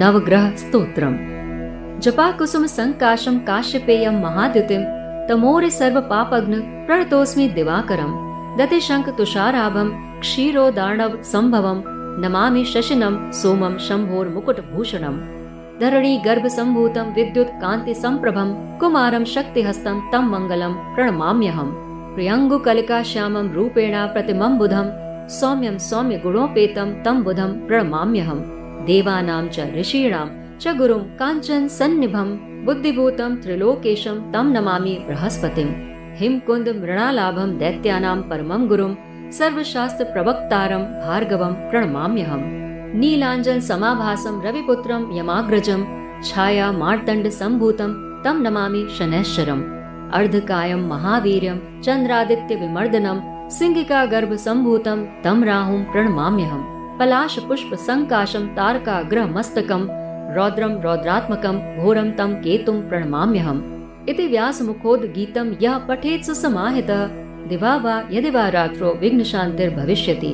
नवग्रहस्तोत्रम्। जपाकुसुम संकाशं काश्यपेयं महाद्युतिं तमोरे सर्वपापघ्न प्रणतोऽस्मि दिवाकरम् दतिशङ्क तुषाराभम् क्षीरो दाणव सम्भवं नमामि शशिनं शशिनम्भोर मुकुटभूषणम्। धरणि गर्भसम्भूतं विद्युत् कान्ति सम्प्रभं कुमारं मङ्गलं प्रणमाम्यहम्। प्रियङ्ुकलिकाश्यामं रूपेण प्रतिमं बुधं सौम्यं सौम्यगुणोपेतं तं बुधं प्रणमाम्यहम्। देवानां च ऋषीणां च गुरुं काञ्चन सन्निभं बुद्धिभूतं त्रिलोकेशं तं नमामि बृहस्पतिं। हिमकुन्द मृणालाभं दैत्यानां परमं गुरुं सर्वशास्त्रप्रवक्तारं भार्गवं भार्गवम् प्रणमाम्यहम् नीलाञ्जल समाभासम् रविपुत्रं यमाग्रजं छाया मार्तण्ड सम्भूतं तं नमामि शनैश्चरम् अर्धकायं महावीर्यं चन्द्रादित्य विमर्दनम् सिंहिकागर्भ सम्भूतं तं राहुं प्रणमाम्यहम् पलाश पुष्प संकाशम तारका ग्रह मस्तकम रौद्रम रौद्रात्मकम घोरम तम केतुम प्रणमाम्यहम। इति व्यास मुखोद गीतम यह पठेत सुसमाहितः दिवा वा यदि वा रात्रो विघ्न शांतिर भविष्यति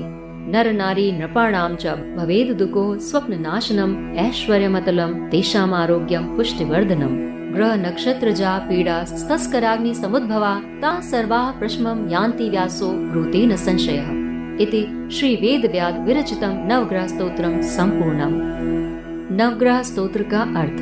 नर नारी नृपाणाम च भवेद दुको स्वप्न नाशनम ऐश्वर्यमतलम तेषाम आरोग्यम पुष्टिवर्धनम। ग्रह नक्षत्र जा पीड़ा तस्कराग्नि समुद्भवा, ता सर्वा प्रश्मम यान्ति व्यासो ब्रूतेन संशयः। इति श्री वेद व्याद विरचितम नवग्रह संपूर्णम नवग्रह स्तोत्र का अर्थ,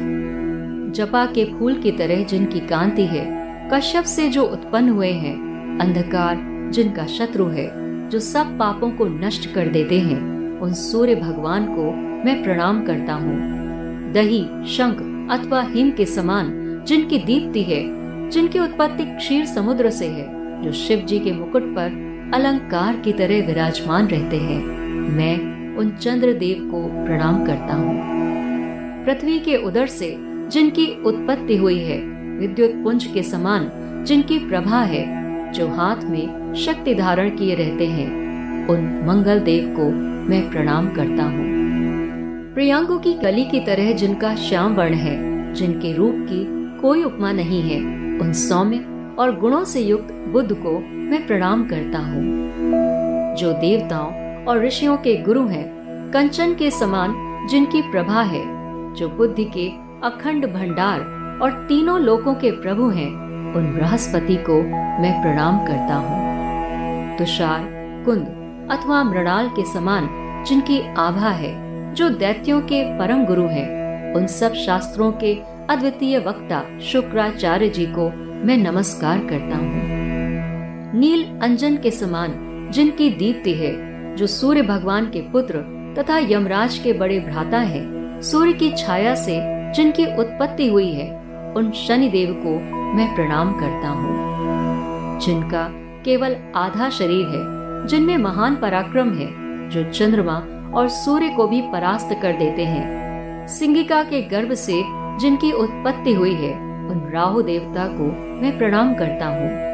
जपा के फूल की तरह जिनकी कांति है, कश्यप से जो उत्पन्न हुए हैं, अंधकार जिनका शत्रु है, जो सब पापों को नष्ट कर देते हैं, उन सूर्य भगवान को मैं प्रणाम करता हूँ। दही, शंख अथवा हिम के समान जिनकी दीप्ति है, जिनकी उत्पत्ति क्षीर समुद्र से है, जो शिव जी के मुकुट पर अलंकार की तरह विराजमान रहते हैं। मैं उन चंद्र देव को प्रणाम करता हूँ। पृथ्वी के उदर से जिनकी उत्पत्ति हुई है, विद्युत पुंज के समान जिनकी प्रभा है, जो हाथ में शक्ति धारण किए रहते हैं, उन मंगल देव को मैं प्रणाम करता हूँ। प्रियांगु की कली की तरह जिनका श्याम वर्ण है, जिनके रूप की कोई उपमा नहीं है, उन सौम्य और गुणों से युक्त बुद्ध को मैं प्रणाम करता हूँ। जो देवताओं और ऋषियों के गुरु हैं, कंचन के समान जिनकी प्रभा है जो बुद्धि के अखंड भंडार और तीनों लोकों के प्रभु हैं, उन बृहस्पति को मैं प्रणाम करता हूँ। तुषार कुंद अथवा मृणाल के समान जिनकी आभा है जो दैत्यों के परम गुरु हैं, उन सब शास्त्रों के अद्वितीय वक्ता शुक्राचार्य जी को मैं नमस्कार करता हूँ। नील अंजन के समान, जिनकी दीप्ति है, जो सूर्य भगवान के पुत्र तथा यमराज के बड़े भ्राता है, सूर्य की छाया से जिनकी उत्पत्ति हुई है, उन शनि देव को मैं प्रणाम करता हूँ। जिनका केवल आधा शरीर है, जिनमें महान पराक्रम है, जो चंद्रमा और सूर्य को भी परास्त कर देते हैं। सिंगिका के गर्भ से जिनकी उत्पत्ति हुई है, उन राहु देवता को मैं प्रणाम करता हूँ।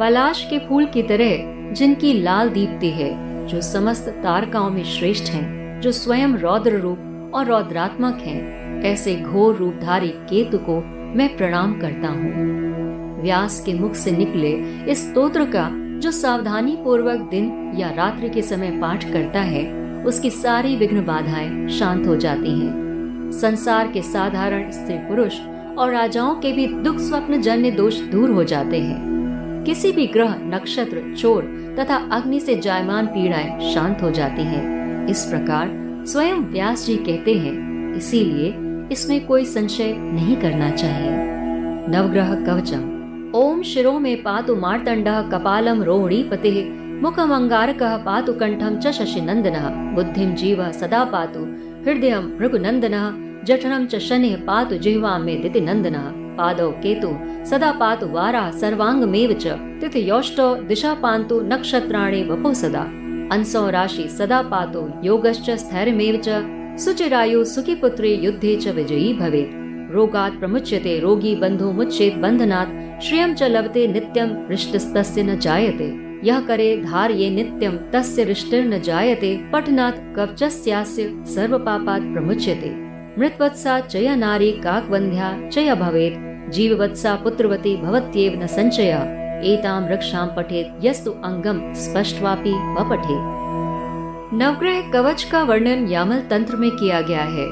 पलाश के फूल की तरह जिनकी लाल दीप्ति है जो समस्त तारकाओं में श्रेष्ठ हैं, जो स्वयं रौद्र रूप और रौद्रात्मक हैं, ऐसे घोर रूपधारी केतु को मैं प्रणाम करता हूँ व्यास के मुख से निकले इस स्तोत्र का जो सावधानी पूर्वक दिन या रात्रि के समय पाठ करता है उसकी सारी विघ्न बाधाएँ शांत हो जाती हैं। संसार के साधारण स्त्री पुरुष और राजाओं के भी दुख स्वप्न जन्य दोष दूर हो जाते हैं किसी भी ग्रह, नक्षत्र, चोर तथा अग्नि से जायमान पीड़ाएँ शांत हो जाती हैं। इस प्रकार स्वयं व्यास जी कहते हैं, इसीलिए इसमें कोई संशय नहीं करना चाहिए। नवग्रह कवचम। ओम शिरो में पातु मार्तंड कपालम रोहिणी पते मुखम अंगारक पातु कंठम च शशि नंदन बुद्धिम जीव सदा पातु, हृदय भृगुनंदन जठरम च शनि पातु जिह्वा मे दिति नंदन। पादौ केतु, सदा पातु वारा सर्वांगमेव च तिथियोष्टो दिशा पान्तु नक्षत्राणि वपो सदा। अंसो राशि सदा पातु योगश्च स्थैर्यमेव च सुचिरायु सुखी पुत्रे युद्धे च विजयी भवेत्। रोगात् प्रमुच्यते, रोगी बंधु मुच्चेत बंधनात् श्रियं च लभते नित्यं हृष्टस्तस्य न जायते। यह करे धार ये नित्यम तस्य रिष्टिर्न जायते। पठनात् कवचस्यास्य सर्व पापात् प्रमुच्यते। मृतवत्सा चय नारी काकवंध्या चय भवेत्। जीववत्सा पुत्रवती भवत्येव न संचय एताम रक्षाम पठेत, यस्तु अंगम स्पष्टवापि व पठे नवग्रह कवच का वर्णन यामल तंत्र में किया गया है।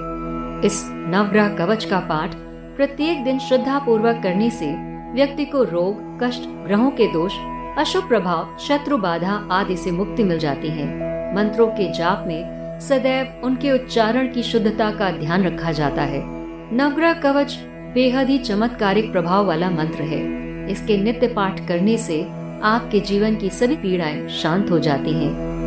इस नवग्रह कवच का पाठ प्रत्येक दिन श्रद्धा पूर्वक करने से व्यक्ति को रोग, कष्ट, ग्रहों के दोष, अशुभ प्रभाव, शत्रु बाधा आदि से मुक्ति मिल जाती है। मंत्रों के जाप में सदैव उनके उच्चारण की शुद्धता का ध्यान रखा जाता है। नवग्रह कवच बेहद ही चमत्कारिक प्रभाव वाला मंत्र है। इसके नित्य पाठ करने से आपके जीवन की सभी पीड़ाएँ शांत हो जाती हैं।